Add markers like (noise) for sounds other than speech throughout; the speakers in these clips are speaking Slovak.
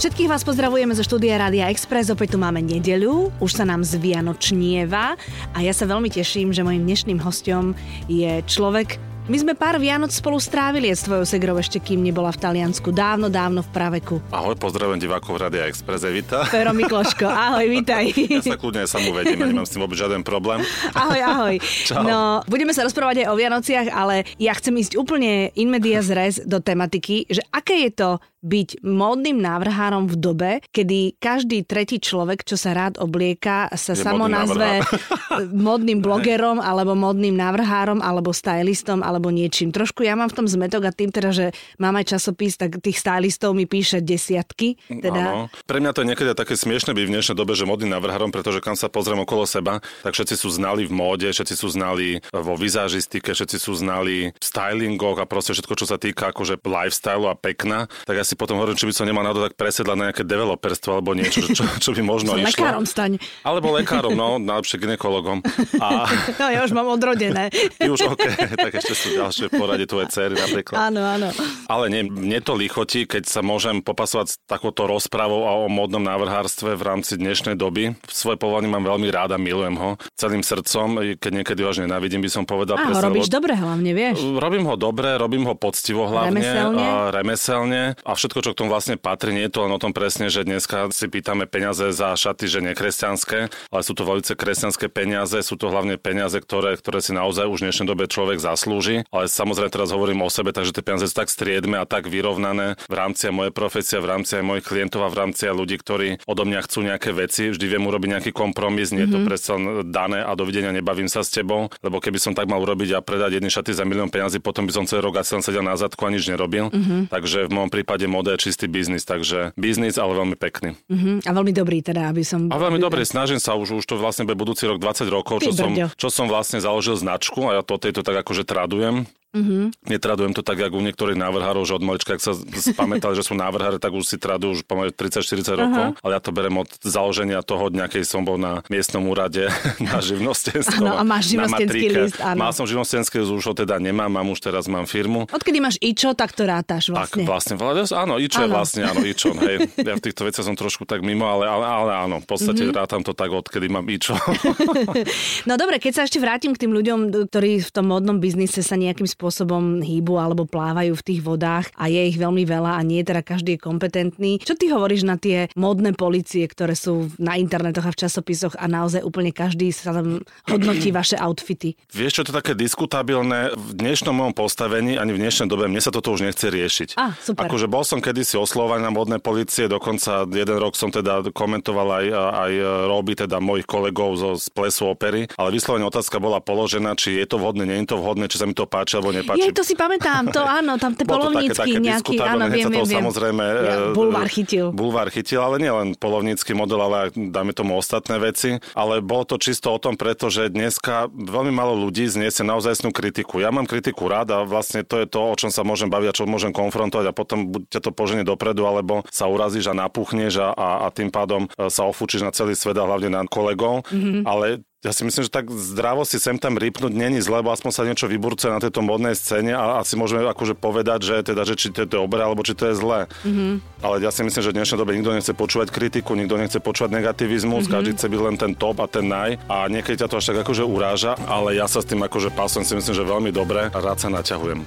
Všetkých vás pozdravujeme zo štúdia Rádia Express. Opäť tu máme nedeľu, už sa nám zvianočnieva a ja sa veľmi teším, že mojim dnešným hostom je človek, my sme pár Vianoc spolu strávili s tvojou segrou ešte kým nebola v Taliansku. Dávno, dávno v praveku. Ahoj, pozdravujem divákov Radia Express, Evita. Pero Mikloško, ahoj, vítaj. (laughs) Ja sa kľudne sám uvedím, nemám s tým vôbec žiaden problém. Ahoj, ahoj. (laughs) Čau. No, budeme sa rozprávať aj o Vianociach, ale ja chcem ísť úplne in medias res do tematiky, že aké je to byť módnym návrhárom v dobe, kedy každý tretí človek, čo sa rád oblieka, sa Je samo nazve (laughs) módnym blogerom, alebo módnym návrhárom, alebo stylistom, alebo niečím. Trošku ja mám v tom zmetok a tým teda, že mám aj časopis, tak tých stylistov mi píše desiatky. Teda... Áno. Pre mňa to je niekedy také smiešne byť v dnešnej dobe, že modným návrhárom, pretože kam sa pozriem okolo seba, tak všetci sú znali v móde, všetci sú znali vo vizážistike, všetci sú znali v stylingoch a proste všetko, čo sa týka akože lifestyle a pekna, tak ja si potom hovorím, či by som nemal na to tak presedlať na nejaké developerstvo alebo niečo, čo, (laughs) čo by možno išlo. lekárom staň. Alebo lekárom, no, najlepšie ginekologom. A (laughs) No ja už mám odrodené. ty už OK, (laughs) tak ešte sú ďalšie porade tvoje cery napríklad. áno, áno. Ale nie, mne to lichotí, keď sa môžem popasovať s takouto rozprávou a o módnom návrhárstve v rámci dnešnej doby. Svoje povolanie mám veľmi rád a milujem ho celým srdcom, keď niekedy až nenávidím, by som povedal. Áno, presne, robíš lebo- dobre hlavne, vieš. Robím ho dobre, robím ho poctivo hlavne, Remeselne? A remeselne a všetko, čo k tomu vlastne patrí, nie je to len o tom presne, že dneska si pýtame peniaze za šaty, že nekresťanské, ale sú to veľmi kresťanské peniaze, sú to hlavne peniaze, ktoré, ktoré si naozaj už v dnešnej dobe človek zaslúži. Ale samozrejme teraz hovorím o sebe, takže tie peniaze sú tak striedme a tak vyrovnané v rámci mojej profesie, v rámci aj mojich klientov a v rámci aj ľudí, ktorí odo mňa chcú nejaké veci. Vždy viem urobiť nejaký kompromis, nie je to predsa len dané a dovidenia nebavím sa s tebou, lebo keby som tak mal urobiť a predať jedny šaty za milión peniazy, potom by som celý rok asi len sedel na zadku a nič nerobil. Takže v môjom prípade moda je čistý biznis, takže biznis, ale veľmi pekný. Mhm. A veľmi dobrý teda, aby som... A veľmi dobre, snažím sa, už, už to vlastne bude budúci rok 20 rokov, Ty čo som, čo som vlastne založil značku a ja to tejto tak akože tradujem. powiem. Mm-hmm. Netradujem to tak, ako u niektorých návrhárov, že od malička, ak sa spamätali, že sú návrhári, tak už si tradujú už pomaly 30-40 rokov. Ale ja to berem od založenia toho dňa, keď som bol na miestnom úrade (laughs) na živnostenskom. Áno, a máš živnostenský list, áno. Mal som živnostenský list, už ho teda nemám, mám už teraz mám firmu. Odkedy máš ičo, tak to rátaš vlastne. Tak vlastne, vlastne áno, Ičo je Áno. vlastne, áno, Ičo, hej. (laughs) Ja v týchto veciach som trošku tak mimo, ale, ale, ale áno, v podstate Mhm. mm-hmm. rátam to tak, odkedy mám Ičo. (laughs) No dobre, keď sa ešte vrátim k tým ľuďom, ktorí v tom modnom biznise sa nejakým spôsobom hýbu alebo plávajú v tých vodách a je ich veľmi veľa a nie teda každý je kompetentný. Čo ty hovoríš na tie modné policie, ktoré sú na internetoch a v časopisoch a naozaj úplne každý sa tam hodnotí (clears throat) vaše outfity? Vieš, čo je to také diskutabilné? V dnešnom mojom postavení, ani v dnešnej dobe, mne sa toto už nechce riešiť. Á, super. Akože bol som kedysi oslovaný na modné policie, dokonca jeden rok som teda komentoval aj, aj roby teda mojich kolegov zo z plesu opery, ale vyslovene otázka bola položená, či je to vhodné, nie je to vhodné, či sa mi to páči alebo nepáči. Je, to si pamätám, to (laughs) áno, tam tie polovnícky nejaký, áno, viem, viem, viem. samozrejme... Ja, e, bulvár chytil. Bulvár chytil, ale nie len polovnícky model, ale dáme tomu ostatné veci. Ale bolo to čisto o tom, pretože dneska veľmi málo ľudí zniesie naozaj kritiku. Ja mám kritiku rád a vlastne to je to, o čom sa môžem baviť a čo môžem konfrontovať a potom buď ťa to poženie dopredu, alebo sa urazíš a napuchneš a, a, a tým pádom e, sa ofúčiš na celý svet a hlavne na kolegov. Mhm. Mm-hmm. Ale ja si myslím, že tak zdravo si sem tam rýpnuť není zle, lebo aspoň sa niečo vyburcuje na tejto modnej scéne a asi môžeme akože povedať, že, teda, že či to je dobré alebo či to je zlé. Mm-hmm. Ale ja si myslím, že v dnešnej dobe nikto nechce počúvať kritiku, nikto nechce počúvať negativizmus, mm-hmm. každý chce byť len ten top a ten naj a niekedy ťa to až tak akože uráža, ale ja sa s tým akože pasujem si myslím, že veľmi dobre a rád sa naťahujem.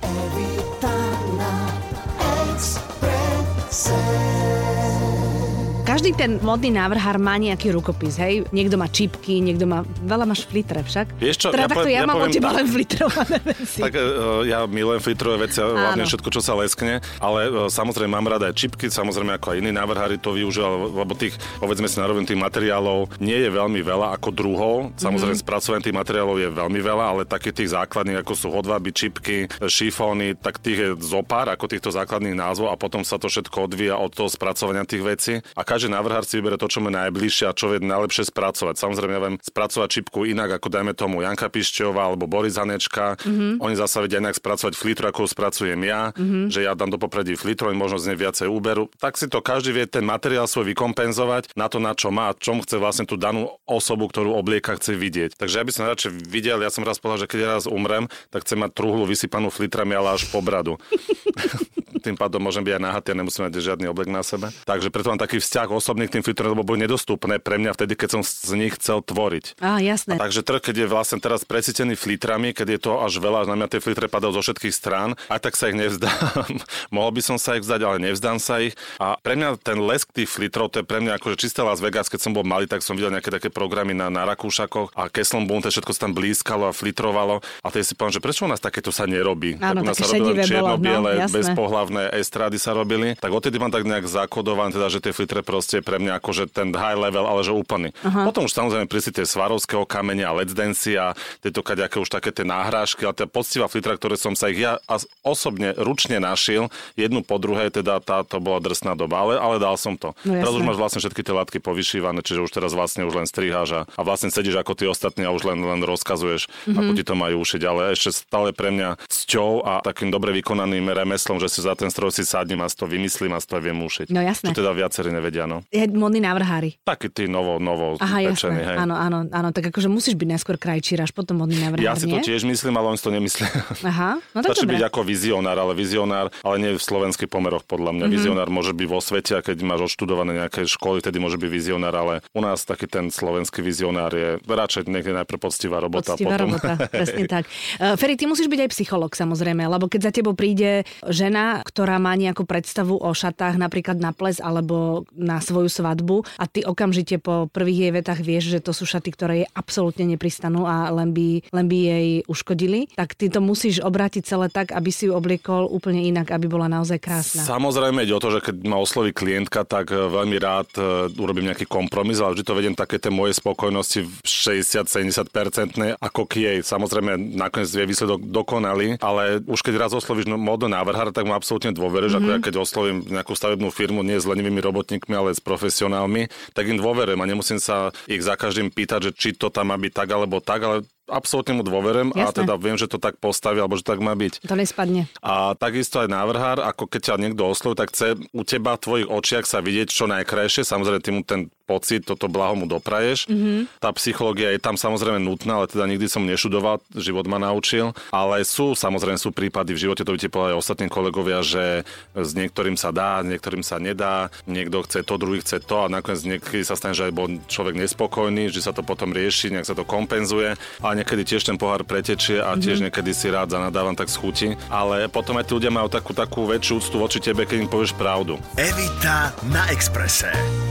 Každý ten modný návrhár má nejaký rukopis, hej? Niekto má čipky, niekto má... Veľa máš flitre však. Vieš čo, teda ja takto poviem- ja, ja mám od teba tak. len flitrované veci. Tak e, ja milujem filtrové veci, a hlavne Áno. všetko, čo sa leskne, ale e, samozrejme mám rada aj čipky, samozrejme ako aj iní návrhári to využívajú, lebo tých, povedzme si, narobím tých materiálov nie je veľmi veľa ako druhov. Samozrejme, mm-hmm. spracovanie tých materiálov je veľmi veľa, ale takých tých základných, ako sú hodváby, čipky, šifóny, tak tých je zopár ako týchto základných názvov a potom sa to všetko odvíja od toho spracovania tých vecí. A každý návrhár si vyberie to, čo mu je najbližšie a čo vie najlepšie spracovať. Samozrejme, ja viem spracovať čipku inak, ako dajme tomu Janka Pišťová alebo Boris Hanečka. Mm-hmm. Oni zasa vedia inak spracovať flitru, ako spracujem ja, mm-hmm. že ja dám do popredí flitru, oni možno z nej viacej úberu. Tak si to každý vie ten materiál svoj vykompenzovať na to, na čo má, čom chce vlastne tú danú osobu, ktorú oblieka, chce vidieť. Takže ja by som radšej videl, ja som raz povedal, že keď ja raz umrem, tak chcem mať truhlu vysypanú flitrami, ale až po bradu. (laughs) tým pádom môžem byť aj nahatý a nemusím mať žiadny oblek na sebe. Takže preto mám taký vzťah osobný k tým filtrom, lebo boli nedostupné pre mňa vtedy, keď som z nich chcel tvoriť. Á, jasné. A takže trh, keď je vlastne teraz presítený flitrami, keď je to až veľa, na mňa tie filtre padajú zo všetkých strán, a tak sa ich nevzdám. (laughs) Mohol by som sa ich vzdať, ale nevzdám sa ich. A pre mňa ten lesk tých flitrov, to je pre mňa akože čisté Las Vegas, keď som bol malý, tak som videl nejaké také programy na, na Rakúšakoch a Keslom Boom, to všetko sa tam blízkalo a flitrovalo. A tie si poviem, že prečo u nás takéto sa nerobí? Áno, tak u nás sa robili čierno-biele, no, bezpohlavné estrády sa robili. Tak odtedy mám tak nejak zakodované, teda, že tie flitre proste je pre mňa akože ten high level, ale že úplný. Aha. Potom už samozrejme prísli tie svarovského kamene a let's dance a tieto kaďaké už také tie náhrážky, ale tá poctivá flitra, ktoré som sa ich ja osobne ručne našiel, jednu po druhej, teda táto bola drsná doba, ale, ale dal som to. No, teraz už máš vlastne všetky tie látky povyšívané, čiže už teraz vlastne už len striháš a, a vlastne sedíš ako tí ostatní a už len, len rozkazuješ, Mhm. mm-hmm. ako ti to majú ušiť. Ale ešte stále pre mňa cťou a takým dobre vykonaným remeslom, že si za ten stroj si sadnem a si to vymyslím a si to viem ušiť. No jasné. Čo teda viacerí nevedia, no. Je modný návrhári. Taký tí novo, novo Aha, pečený, jasné. hej. Áno, áno, áno, tak akože musíš byť najskôr krajčír, až potom modný návrhár, Ja si to nie? tiež myslím, ale on si to nemyslí. (laughs) Aha, no tak Stačí dobre. byť ako vizionár, ale vizionár, ale nie v slovenských pomeroch podľa mňa. Mm-hmm. Vizionár môže byť vo svete a keď máš odštudované nejaké školy, tedy môže byť vizionár, ale u nás taký ten slovenský vizionár je radšej niekde najprv poctivá robota. Poctivá potom... robota, (laughs) presne tak. Uh, Ferry, ty musíš byť aj psycholog samozrejme, lebo keď za tebou príde žena, ktorá má nejakú predstavu o šatách napríklad na ples alebo na svoju svadbu a ty okamžite po prvých jej vetách vieš, že to sú šaty, ktoré jej absolútne nepristanú a len by, len by jej uškodili, tak ty to musíš obrátiť celé tak, aby si ju obliekol úplne inak, aby bola naozaj krásna. Samozrejme ide o to, že keď ma osloví klientka, tak e, veľmi rád e, urobím nejaký kompromis, ale vždy to vedem také tie moje spokojnosti v 60-70% ako k jej. Samozrejme, nakoniec je výsledok dokonalý, ale už keď raz oslovíš no- módne návrhára, tak mu absolútne dôveruješ, mm-hmm. ako ja keď oslovím nejakú stavebnú firmu, nie s lenivými robotníkmi, ale s profesionálmi, tak im dôverujem a nemusím sa ich za každým pýtať, že či to tam má byť tak alebo tak, ale absolútne mu dôverujem a teda viem, že to tak postaví alebo že tak má byť. To nespadne. A takisto aj návrhár, ako keď ťa niekto osloví, tak chce u teba v tvojich očiach sa vidieť čo najkrajšie. Samozrejme, ty mu ten pocit, toto blaho mu dopraješ. Mm-hmm. Tá psychológia je tam samozrejme nutná, ale teda nikdy som nešudoval, život ma naučil. Ale sú, samozrejme, sú prípady v živote, to by ti povedali ostatní kolegovia, že s niektorým sa dá, s niektorým sa nedá, niekto chce to, druhý chce to a nakoniec niekedy sa stane, že aj bol človek nespokojný, že sa to potom rieši, nejak sa to kompenzuje. A niekedy tiež ten pohár pretečie a tiež mm-hmm. niekedy si rád zanadávam tak z chuti. Ale potom aj tí ľudia majú takú, takú väčšiu úctu voči tebe, keď im povieš pravdu. Evita na Exprese.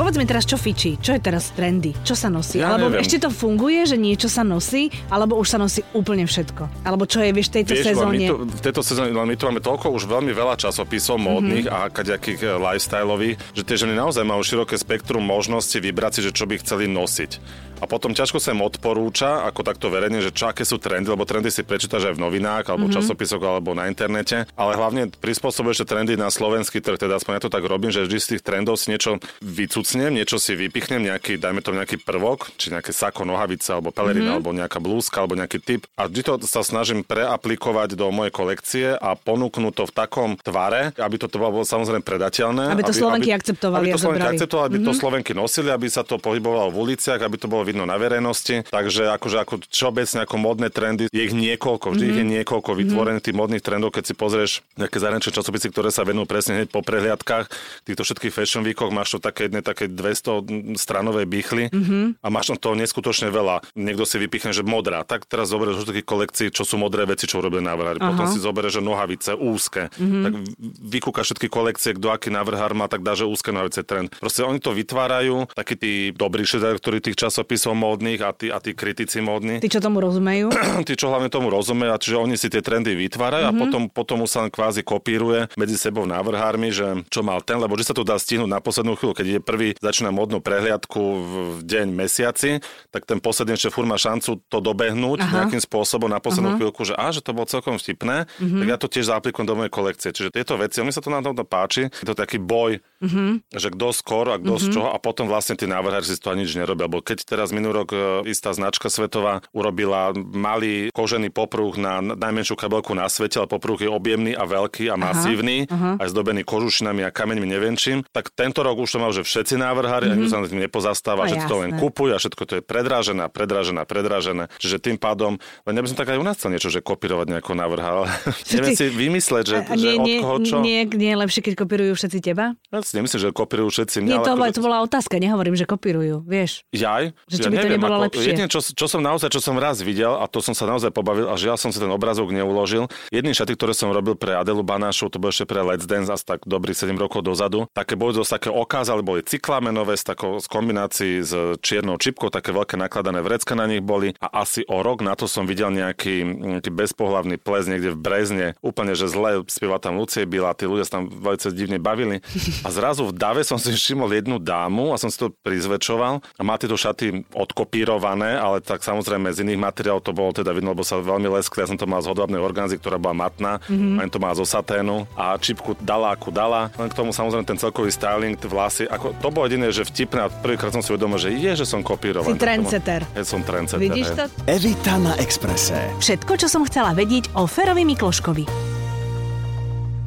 Povedz mi teraz, čo fičí? Čo je teraz trendy? Čo sa nosí? Ja alebo neviem. ešte to funguje, že niečo sa nosí, alebo už sa nosí úplne všetko? Alebo čo je, vieš, v tejto Vieš, sezóne? tu, v tejto sezóne my tu máme toľko už veľmi veľa časopisov módnych mm-hmm. a kaďakých eh, lifestyleových, že tie ženy naozaj majú široké spektrum možností vybrať si, že čo by chceli nosiť. A potom ťažko sa im odporúča, ako takto verejne, že čo, aké sú trendy, lebo trendy si prečítaš aj v novinách, alebo mm-hmm. časopisoch, alebo na internete. Ale hlavne prispôsobuješ trendy na slovenský trh, teda aspoň ja to tak robím, že vždy z tých trendov si niečo vycucnem, niečo si vypichnem, nejaký, dajme to nejaký prvok, či nejaké sako, nohavica, alebo pelerina, mm-hmm. alebo nejaká blúzka, alebo nejaký typ. A vždy to sa snažím preaplikovať do mojej kolekcie a ponúknuť to v takom tvare, aby to bolo samozrejme predateľné. Aby to Slovenky akceptovali Aby to Slovenky zobrali. akceptovali, aby mm-hmm. to Slovenky nosili, aby sa to pohybovalo v uliciach, aby to bolo vidno na verejnosti. Takže akože ako všeobecne ako modné trendy, je ich niekoľko, vždy mm-hmm. ich je niekoľko vytvorených tých modných trendov, keď si pozrieš nejaké zahraničné časopisy, ktoré sa venujú presne hneď po prehliadkách týchto všetkých fashion weekoch, máš to také jedné také 200 stranovej bichly mm-hmm. a máš tam toho neskutočne veľa. Niekto si vypichne, že modrá, tak teraz zoberieš zo všetkých kolekcií, čo sú modré veci, čo urobili návrhári. Potom si zoberieš, že nohavice, úzke. Mm-hmm. Tak vykúka všetky kolekcie, kto aký návrhár má, tak dá, že úzke nohavice trend. Proste oni to vytvárajú, takí tí dobrí redaktori tých časopisov módnych a tí, a tí kritici módni. Tí, čo tomu rozumejú? (clears throat) tí, čo hlavne tomu rozumejú, a čiže oni si tie trendy vytvárajú mm-hmm. a potom, potom už sa kvázi kopíruje medzi sebou návrhármi, že čo mal ten, lebo že sa to dá stihnúť na poslednú chvíľu, keď ide prvý, začína modnú prehliadku v deň, mesiaci, tak ten posledný ešte furt má šancu to dobehnúť Aha. Nejakým spôsobom na poslednú Aha. chvíľku, že á, že to bolo celkom vtipné, mm-hmm. tak ja to tiež zaaplikujem do mojej kolekcie. Čiže tieto veci, mne sa to na tomto páči, je to taký boj, mm-hmm. že kto skôr a kto mm-hmm. z čoho a potom vlastne tí návrhári si z toho nič nerobia. Lebo keď teraz minulý rok e, istá značka svetová urobila malý kožený popruh na najmenšiu kabelku na svete, ale popruh je objemný a veľký a masívny, aha. aj zdobený kožušinami a kameňmi, neviem čím, tak tento rok už to mal, že všetci všetci návrhári, mm-hmm. sa tým nepozastáva, No všetko to len kupujú a všetko to je predrážené, predrážené, predrážené. Čiže tým pádom, len ja by som tak aj u nás chcel niečo, že kopírovať nejakého návrha, ale (laughs) neviem si vymysleť, že, A že nie, od koho čo. nie, nie je lepšie, keď kopírujú všetci teba? Ja si nemyslím, že kopírujú všetci mňa, Nie, ale to, to bola otázka, nehovorím, že kopírujú, vieš. Jaj? Že či by to nebolo lepšie. Jedine, čo, čo som naozaj, čo som raz videl, a to som sa naozaj pobavil, a žiaľ som si ten obrazok neuložil. Jedný šaty, ktoré som robil pre Adelu Banášu, to bolo ešte pre Let's Dance asi tak dobrých 7 rokov dozadu. Také boli dosť také okázy, ale boli cyklamenové z, takou, z kombinácií s čiernou čipkou, také veľké nakladané vrecka na nich boli. A asi o rok na to som videl nejaký, nejaký bezpohlavný ples niekde v Brezne. Úplne, že zle spieva tam Lucie Bila, tí ľudia sa tam veľmi divne bavili. A zrazu v dave som si všimol jednu dámu a som si to prizväčoval a má tieto šaty odkopírované, ale tak samozrejme z iných materiálov to bolo teda vidno, lebo sa veľmi leskli. Ja som to mal z hodobnej organzy, ktorá bola matná, mm-hmm. len to má zo saténu a čipku dala ako dala. Len k tomu samozrejme ten celkový styling, vlasy, ako to bolo jediné, že vtipné a prvýkrát som si uvedomil, že je, že som kopíroval. Si trendsetter. Ja som trendsetter. Vidíš to? Evita na Exprese. Všetko, čo som chcela vedieť o Ferovi Mikloškovi.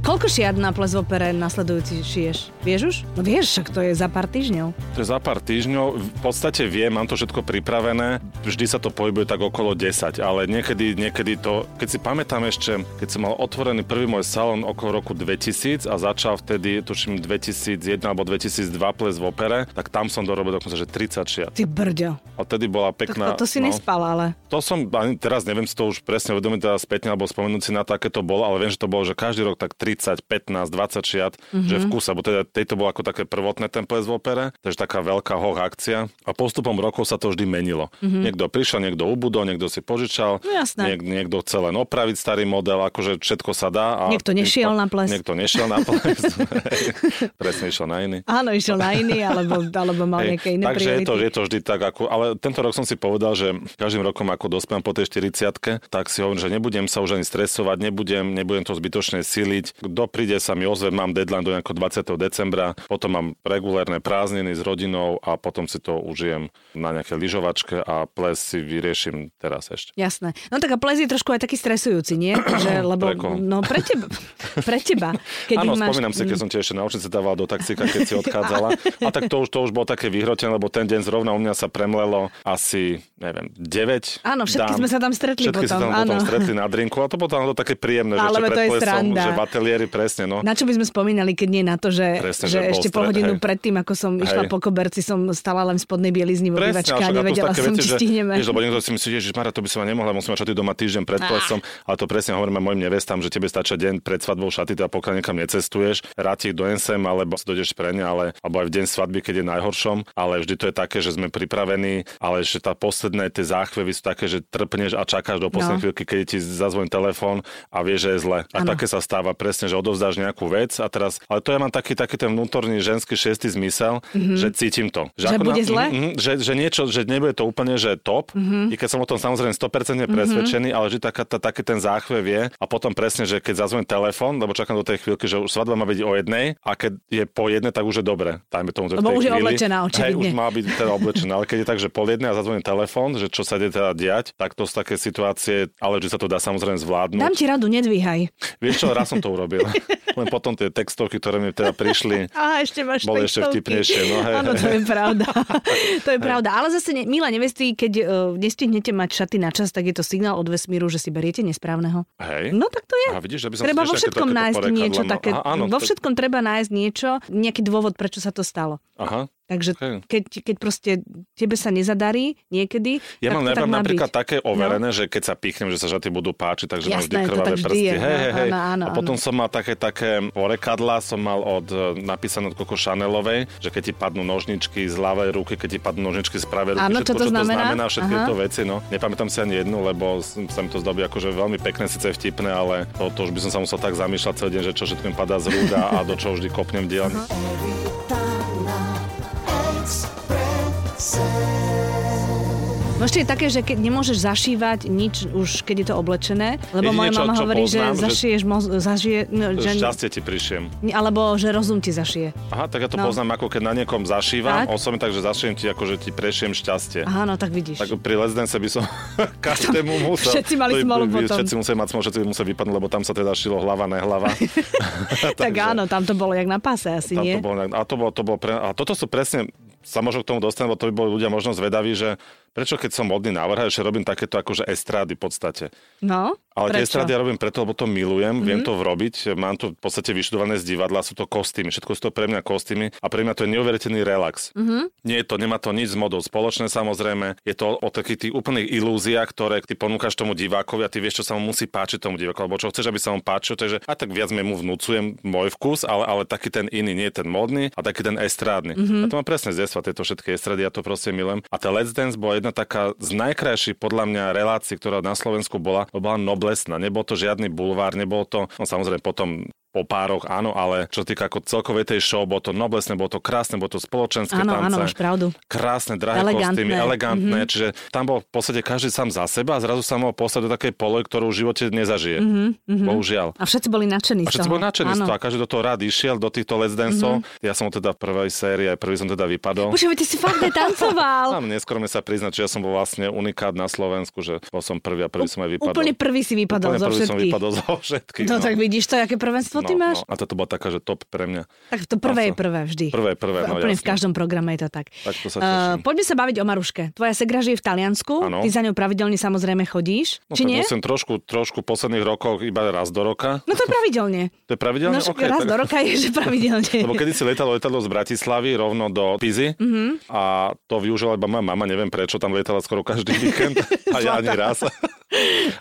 Koľko šiat na ples v opere nasledujúci šiješ? Vieš už? No vieš, však to je za pár týždňov. To je za pár týždňov. V podstate viem, mám to všetko pripravené. Vždy sa to pohybuje tak okolo 10, ale niekedy, niekedy to... Keď si pamätám ešte, keď som mal otvorený prvý môj salón okolo roku 2000 a začal vtedy, tuším, 2001 alebo 2002 ples v opere, tak tam som dorobil dokonca, že 30 šiat. Ty brďo. A vtedy bola pekná... to, to si no, nespal, ale. To som, ani teraz neviem si to už presne uvedomiť teda spätne alebo spomenúť si na to, aké to bolo, ale viem, že to bolo, že každý rok tak 30, 15, 20 šiat, mm-hmm. že v kuse, bo teda tejto bolo ako také prvotné ten ples v opere, takže taká veľká hoch akcia a postupom rokov sa to vždy menilo. Mm-hmm. Niekto prišiel, niekto ubudol, niekto si požičal, No jasné. niek- niekto chcel len opraviť starý model, akože všetko sa dá. A Niekto nešiel na ples. Niekto nešiel na ples. (laughs) presne išiel na iný. Áno, išiel na iný, alebo, alebo mal nejaké iné takže je to, je to vždy tak, ako, ale tento rok som si povedal, že každým rokom, ako dospiem po tej 40 tak si hovorím, že nebudem sa už ani stresovať, nebudem, nebudem to zbytočne siliť. Kto príde sa mi ozve, mám deadline do nejakého 20. decembra, potom mám regulérne prázdniny s rodinou a potom si to užijem na nejaké lyžovačke a ples si vyriešim teraz ešte. Jasné. No tak a ples je trošku aj taký stresujúci, nie? (clears throat) Že, lebo, Pre koho? no pre teba. Pre teba. Keď Áno, máš... spomínam si, keď som ti ešte na očice dával do taxíka, keď si odchádzala. A tak to už, to už bolo také vyhrotené, lebo ten deň zrovna u mňa sa premlelo asi, neviem, 9 Áno, všetky sme sa tam stretli všetky potom, sa tam áno. potom stretli na drinku a to bolo tam to také príjemné, že Ale to pred plesom, že v ateliéri presne, no. Na čo by sme spomínali, keď nie na to, že, Presne, že, že ešte stred, hodinu hej. predtým, ako som išla Hej. po koberci, som stala len v spodnej bielizni v obývačke a nevedela som, veci, či stihneme. Vieš, lebo niekto si myslí, že Mara, to by som ma nemohla, musím mať šaty doma týždeň pred plesom, ale to presne hovorím mojim nevestám, že tebe stačia deň pred svadbou šaty, teda pokiaľ niekam necestuješ, rád ich donesem, alebo si dojdeš pre ne, ale, alebo aj v deň svadby, keď je najhoršom, ale vždy to je také, že sme pripravení, ale že tá posledné tie záchvevy sú také, že trpneš a čakáš do poslednej No. chvíľky, keď ti zazvoní telefón a vieš, že je zle. A Áno. také sa stáva presne, že odovzdáš nejakú vec a teraz, ale to ja mám taký, taký ten vnútorný ženský šiestý zmysel, že cítim to. Mhm. Že ako bude zle? Mm, že, že niečo, že nebude to úplne, že top, Mhm. i keď som o tom samozrejme 100% presvedčený, ale že taká, tá, taký ten záchvev je a potom presne, že keď zazvoní telefón, lebo čakám do tej chvíľky, že už svadba má byť o jednej a keď je po jednej, tak už je dobre. Dajme tomu, že Lebo už je chvíli, oblečená, Hej, očividne. už má byť teda oblečená, ale keď je tak, že pol jednej a zazvoní telefón, že čo sa ide teda diať, tak to sú také situácie, ale že sa to dá samozrejme zvládnuť. Dám ti radu, nedvíhaj. Vieš čo, raz som to urobil. (laughs) Len potom tie textovky, ktoré mi teda prišli, Á, ešte máš Boli ešte textovky. vtipnejšie, no hej, Áno, to je pravda. (laughs) to je pravda. Ale zase, ne, milá nevesty, keď uh, nestihnete mať šaty na čas, tak je to signál od vesmíru, že si beriete nesprávneho. hej, No tak to je. A vidíš, že by som treba vo ešte všetkom nájsť niečo mal. také. Áno, vo všetkom treba nájsť niečo, nejaký dôvod, prečo sa to stalo. Aha. Takže keď, keď proste tebe sa nezadarí niekedy, Ja tak mám, to tak má napríklad byť. také overené, že keď sa pichnem, že sa žaty budú páčiť, takže mám Jasné, vždy to krvavé vždy prsty. je, Hej, no, hej, hej. áno, áno, a potom som mal také, také porekadla, som mal od, e, napísané od Coco Chanelovej, že keď ti padnú nožničky z ľavej ruky, keď ti padnú nožničky z pravej ruky, Áno, čo všetko, to čo znamená? to znamená, všetky tieto veci, no. Nepamätám si ani jednu, lebo sa mi to zdobí akože veľmi pekné, síce vtipné, ale to, to už by som sa musel tak zamýšľať celý deň, že čo všetko mi padá z rúk a, do čoho vždy kopnem v ešte je také, že keď nemôžeš zašívať nič už, keď je to oblečené, lebo Jedine, moja mama čo hovorí, že poznám, že- zašiješ moz, zažije, no, že, Šťastie ti prišiem. alebo že rozum ti zašije. Aha, tak ja to No. poznám, ako keď na niekom zašívam Tak. osobne, takže zašijem ti, ako že ti prešiem šťastie. Aha, no tak vidíš. Tak pri Let's Dance by som (laughs) každému musel... Všetci mali smolu potom. Všetci museli mať smolu, všetci museli vypadnúť, lebo tam sa teda šilo hlava, nehlava. (laughs) (laughs) tak áno, tam to bolo jak na páse asi, Tam nie? to bolo, a to bolo, to bolo pre, a toto sú presne, sa možno k tomu dostanem, lebo to by boli ľudia možno zvedaví, že prečo keď som modný návrh, že robím takéto akože estrády v podstate. No, Ale tie prečo? Mhm. estrády ja robím preto, lebo to milujem, mm-hmm. viem to robiť, mám to v podstate vyštudované z divadla, sú to kostýmy, všetko sú to pre mňa kostýmy a pre mňa to je neuveriteľný relax. Mhm. Mm-hmm. Nie je to, nemá to nič s modou spoločné samozrejme, je to o takých tých úplných ilúziách, ktoré ty ponúkaš tomu divákovi a ty vieš, čo sa mu musí páčiť tomu divákovi, alebo čo chceš, aby sa mu páčilo, takže a tak viac mu vnúcujem môj vkus, ale, ale taký ten iný, nie ten modný a taký ten estrádny. Mhm. Mm-hmm. A to mám presne z detstva, tieto všetky estrady, ja to proste milujem. A tá Let's Dance bola jedna taká z najkrajších podľa mňa relácií, ktorá na Slovensku bola, bola noblesná. Nebol to žiadny bulvár, nebolo to, no samozrejme potom po pároch, áno, ale čo týka ako celkovej tej show, bolo to noblesné, bolo to krásne, bolo to spoločenské Áno, tance. áno, máš pravdu. Krásne, drahé Elegantné. kostýmy, elegantné, Mhm. mm-hmm. čiže tam bol v podstate každý sám za seba a zrazu sa mohol poslať do takej pole, ktorú v živote nezažije. Mhm, Mm-hmm. Bohužiaľ. A všetci boli nadšení A všetci boli nadšení z toho a každý do toho rád išiel, do týchto Let's Danceov. Mm-hmm. Ja som teda v prvej sérii, aj prvý som teda vypadol. Počkaj, ty si fakt tancoval. Mám (laughs) neskromne sa priznať, že ja som bol vlastne unikát na Slovensku, že bol som prvý a prvý som aj vypadol. Úplne prvý si vypadol Úplne zo prvý som všetkých. vypadol (laughs) zo všetkých. No, tak vidíš to, aké prvenstvo ty máš? No. A toto bola taká, že top pre mňa. Tak to prvé je prvé vždy. Prvé, prvé, no Úplne v každom programe je to tak. Tak to sa Eh, teším. poďme sa baviť o Maruške. Tvoja segra žije v Taliansku, Áno. ty za ňou pravidelne samozrejme chodíš, No, či nie? musím trošku, trošku v posledných rokoch iba raz do roka. No to je pravidelne. To je pravidelné? No Okay, raz tak... do roka je, že pravidelne. Lebo kedy si letalo letadlo z Bratislavy rovno do Pizy Mhm. mm-hmm. a to využila iba moja mama, neviem prečo, tam letala skoro každý víkend a ja ani raz.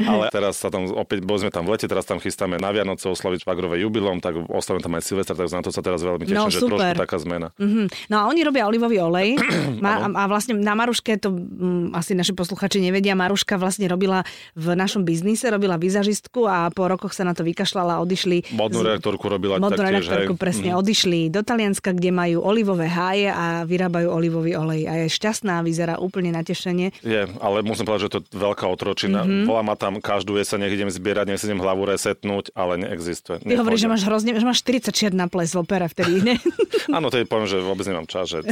Ale teraz sa tam opäť, boli sme tam v lete, teraz tam chystáme na Vianoce oslaviť švagrové jubilom, tak oslavím tam aj Silvestra, tak na to sa teraz veľmi teším, No, že trošku taká zmena. Mhm. No a oni robia olivový olej (clears throat) Ma, a, vlastne na Maruške, to mm, asi naši posluchači nevedia, Maruška vlastne robila v našom biznise, robila vizažistku a po rokoch sa na to vykašľala odišli Modnú z- redaktorku robila Modnú taktiež, redaktorku hej. presne Mhm. odišli do Talianska, kde majú olivové háje a vyrábajú olivový olej. A je šťastná, vyzerá úplne na tešenie. Je, ale musím povedať, že to je veľká otročina. Mhm. Mm-hmm. Volá ma tam každú jeseň, nech idem zbierať, nech si idem hlavu resetnúť, ale neexistuje. Ty hovoríš, že máš hrozne, že máš 40 čier na ples v opere vtedy, ne? (laughs) Áno, to je poviem, že vôbec nemám čas, že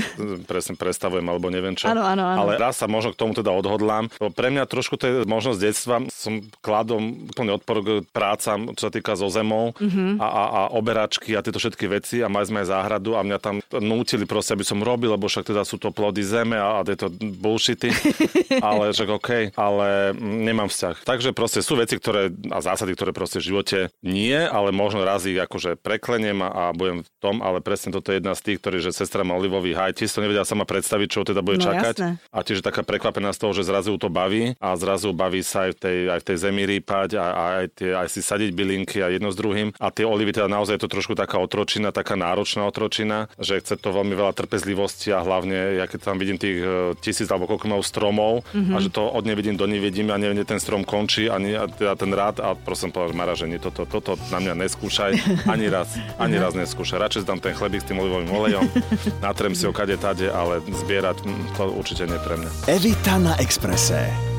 presne prestavujem alebo neviem čo. Áno, áno, áno. Ale raz sa možno k tomu teda odhodlám. Lebo pre mňa trošku to je možnosť detstva. Som kladom úplne odpor k prácam, čo sa týka zo zemou Mhm. mm-hmm. a, a, a oberačky a tieto všetky veci a mali sme aj záhradu a mňa tam nútili proste, aby som robil, lebo však teda sú to plody zeme a, a tieto bullshity. (laughs) ale však OK, ale nemám vzťah. Takže proste sú veci, ktoré a zásady, ktoré proste v živote nie, ale možno raz ich akože prekleniem a, a budem v tom, ale presne toto je jedna z tých, ktorí, že sestra má olivový haj, tiež to nevedela sama predstaviť, čo teda bude No, čakať. jasné. A tiež taká prekvapená z toho, že zrazu to baví a zrazu baví sa aj v tej, aj v tej zemi rýpať a, a aj, tie, aj si sadiť bylinky a jedno s druhým. A tie olivy teda naozaj je to trošku taká otročina, taká náročná otročina, že chce to veľmi veľa trpezlivosti a hlavne, ja keď tam vidím tých e, tisíc alebo koľko majú stromov mm-hmm. a že to od nevidím do nevidím a neviem, ten strom končí ani a teda ten rád a prosím povedať Mara, že nie, toto, toto na mňa neskúšaj ani raz, ani raz neskúšaj. Radšej si dám ten chlebík s tým olivovým olejom, natrem si ho kade tade, ale zbierať mm, to určite nie pre mňa. Evita na Exprese.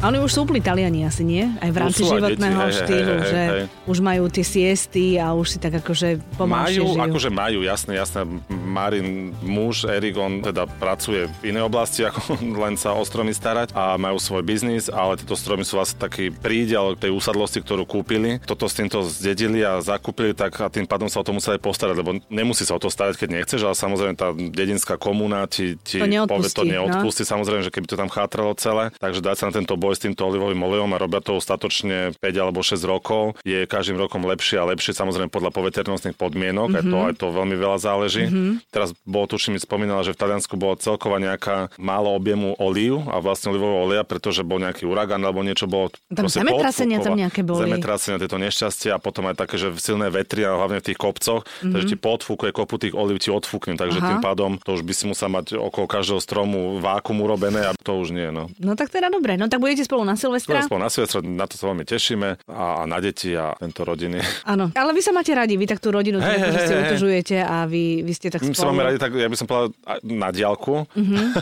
A oni už sú úplní Taliani asi, nie? Aj v rámci životného deti, hej, hej, štýlu, hej, že hej. už majú tie siesty a už si tak akože pomalšie Majú, žijú. akože majú, jasné, jasné. Marin, muž, Erik, on teda pracuje v inej oblasti, (laughs) ako len sa o stromy starať a majú svoj biznis, ale tieto stromy sú vlastne taký prídel tej úsadlosti, ktorú kúpili. Toto s týmto zdedili a zakúpili, tak a tým pádom sa o to museli postarať, lebo nemusí sa o to starať, keď nechceš, ale samozrejme tá dedinská komúna ti, ti To povie, neodpustí, to no. neodpustí, samozrejme, že keby to tam chátralo celé. Takže dať sa na tento boj s týmto olivovým olejom a robia to statočne 5 alebo 6 rokov. Je každým rokom lepšie a lepšie, samozrejme podľa poveternostných podmienok, mm-hmm. aj, to, aj to veľmi veľa záleží. Mm-hmm. Teraz bolo tuším, mi spomínala, že v Taliansku bolo celková nejaká málo objemu olív a vlastne olivového oleja, pretože bol nejaký uragán alebo niečo bolo. Tam zemetrasenia tam nejaké boli. Zemetrasenia, tieto nešťastia a potom aj také, že silné vetry a hlavne v tých kopcoch, mm-hmm. takže ti podfúkuje kopu tých olív, ti odfúkne, takže Aha. tým pádom to už by si musel mať okolo každého stromu vákum urobené a to už nie, no. No tak teda dobre, no tak budete Pôjdete spolu na Silvestra? Spolu na Silvestra, na to sa veľmi tešíme a, a na deti a tento rodiny. Áno, ale vy sa máte radi, vy tak tú rodinu hey, hej, hey, si utužujete a vy, vy ste tak My sa spolu. máme radi tak, ja by som povedal, na diálku. (laughs)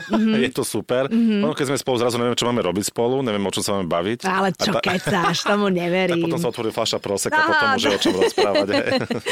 Mhm, je to super. Ono, keď sme spolu zrazu, neviem, čo máme robiť spolu, neviem, o čom sa máme baviť. Ale čo a, ta- kecáš, tomu (laughs) tak neverím. potom sa otvorí fľaša proseka, Á, potom môže to- o čom rozprávať. hej.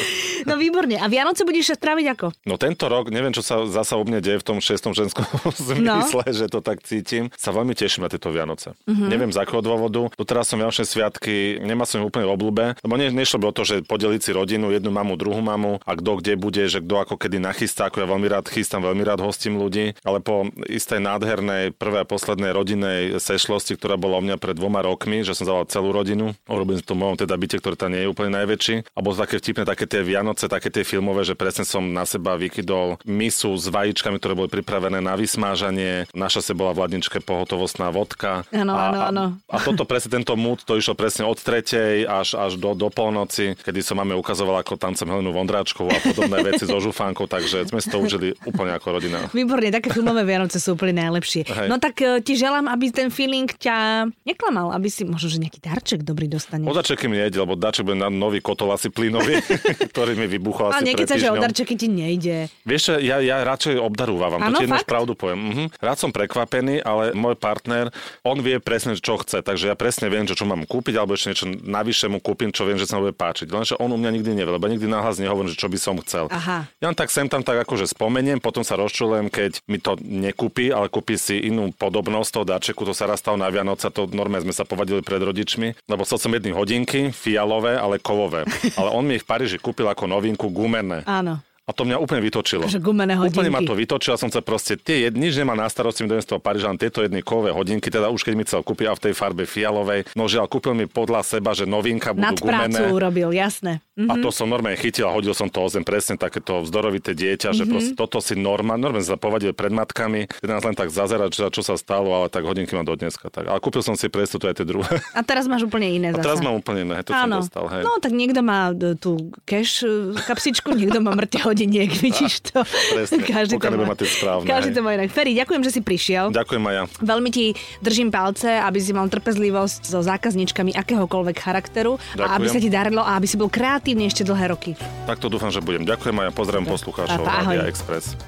(laughs) No výborne. A Vianoce budeš stráviť ako? No tento rok, neviem, čo sa zasa u mne deje v tom šestom ženskom zmysle, že to tak cítim. Sa veľmi teším na tieto Vianoce. Mhm. Neviem z akého dôvodu. Doteraz som Vianočné sviatky, nemá som ich úplne v obľúbe, lebo ne, nešlo by o to, že podeliť si rodinu, jednu mamu, druhú mamu a kto kde bude, že kto ako kedy nachystá, ako ja veľmi rád chystám, veľmi rád hostím ľudí, ale po istej nádhernej prvej a poslednej rodinnej sešlosti, ktorá bola u mňa pred dvoma rokmi, že som zavolal celú rodinu, urobil som to mojom teda byte, ktorý tam nie je úplne najväčší. A bolo to také vtipné, také tie Vianoce, také tie filmové, že presne som na seba vykydol misu s vajíčkami, ktoré boli pripravené na vysmážanie. Naša se bola v ladničke pohotovostná vodka. Áno, a, áno, áno. A, a toto presne tento mood, to išlo presne od tretej až, až do, do polnoci, kedy som máme ukazoval, ako tancem Helenu Vondráčkovú a podobné veci so žufánkou, takže sme si to užili úplne ako rodina. Výborne, také filmové Vianoce sú úplne najlepšie. Hej. No tak e, ti želám, aby ten feeling ťa neklamal, aby si možno, že nejaký darček dobrý dostaneš. O darčeky mi nejde, lebo darček bude na nový kotol asi plynový, (laughs) ktorý mi vybuchol A asi niekedy pred sa, že o darčeky ti nejde. Vieš, ja, ja radšej obdarúvam, to ti jednu pravdu poviem. Mhm. Rád som prekvapený, ale môj partner, on vie presne, čo chce, takže ja presne viem, že čo mám kúpiť, alebo ešte niečo navyše mu kúpim, čo viem, že sa mu bude páčiť. Lenže on u mňa nikdy nevie, lebo nikdy nahlas nehovorím, že čo by som chcel. Aha. Ja len tak sem tam tak akože spomeniem, potom sa rozčulujem, keď mi to nekúpi, ale kúpi si inú podobnosť toho darčeku, to sa raz stalo na Vianoce, to normálne sme sa povadili pred rodičmi, lebo chcel som jedny hodinky, fialové, ale kovové. (laughs) Ale on mi ich v Paríži kúpil ako novinku gumené. Áno. A to mňa úplne vytočilo. Že gumené Úplne ma hodinky. to vytočilo, som sa proste, tie jed, nič nemá na starosti, mi dojem z toho Paríža, len tieto jedny kovové hodinky, teda už keď mi chcel kúpiť a v tej farbe fialovej, no žiaľ, kúpil mi podľa seba, že novinka budú Nadprácu gumené. urobil, jasné. Mhm. A to som normálne chytil a hodil som to o zem, presne takéto vzdorovité dieťa, Mhm. že proste toto si normálne, normálne sa povadil pred matkami, nás len tak zazerať, čo, sa stalo, ale tak hodinky mám do dneska. Tak. Ale kúpil som si pre istotu aj tie druhé. A teraz máš úplne iné A teraz mám úplne iné, to Áno. som dostal. Hej. No tak niekto má e, tú cash e, kapsičku, niekto má mŕte hodiniek, (laughs) vidíš to. Presne. Každý to má. správne, Každý hej. to má inak. Feri, ďakujem, že si prišiel. Ďakujem Maja. Veľmi ti držím palce, aby si mal trpezlivosť so zákazničkami akéhokoľvek charakteru a aby Ďakujem. sa ti darilo a aby si bol kreatívny relatívne ešte dlhé roky. Tak to dúfam, že budem. Ďakujem a ja pozdravím poslucháčov pa, Rádia Express.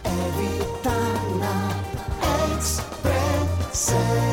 Express.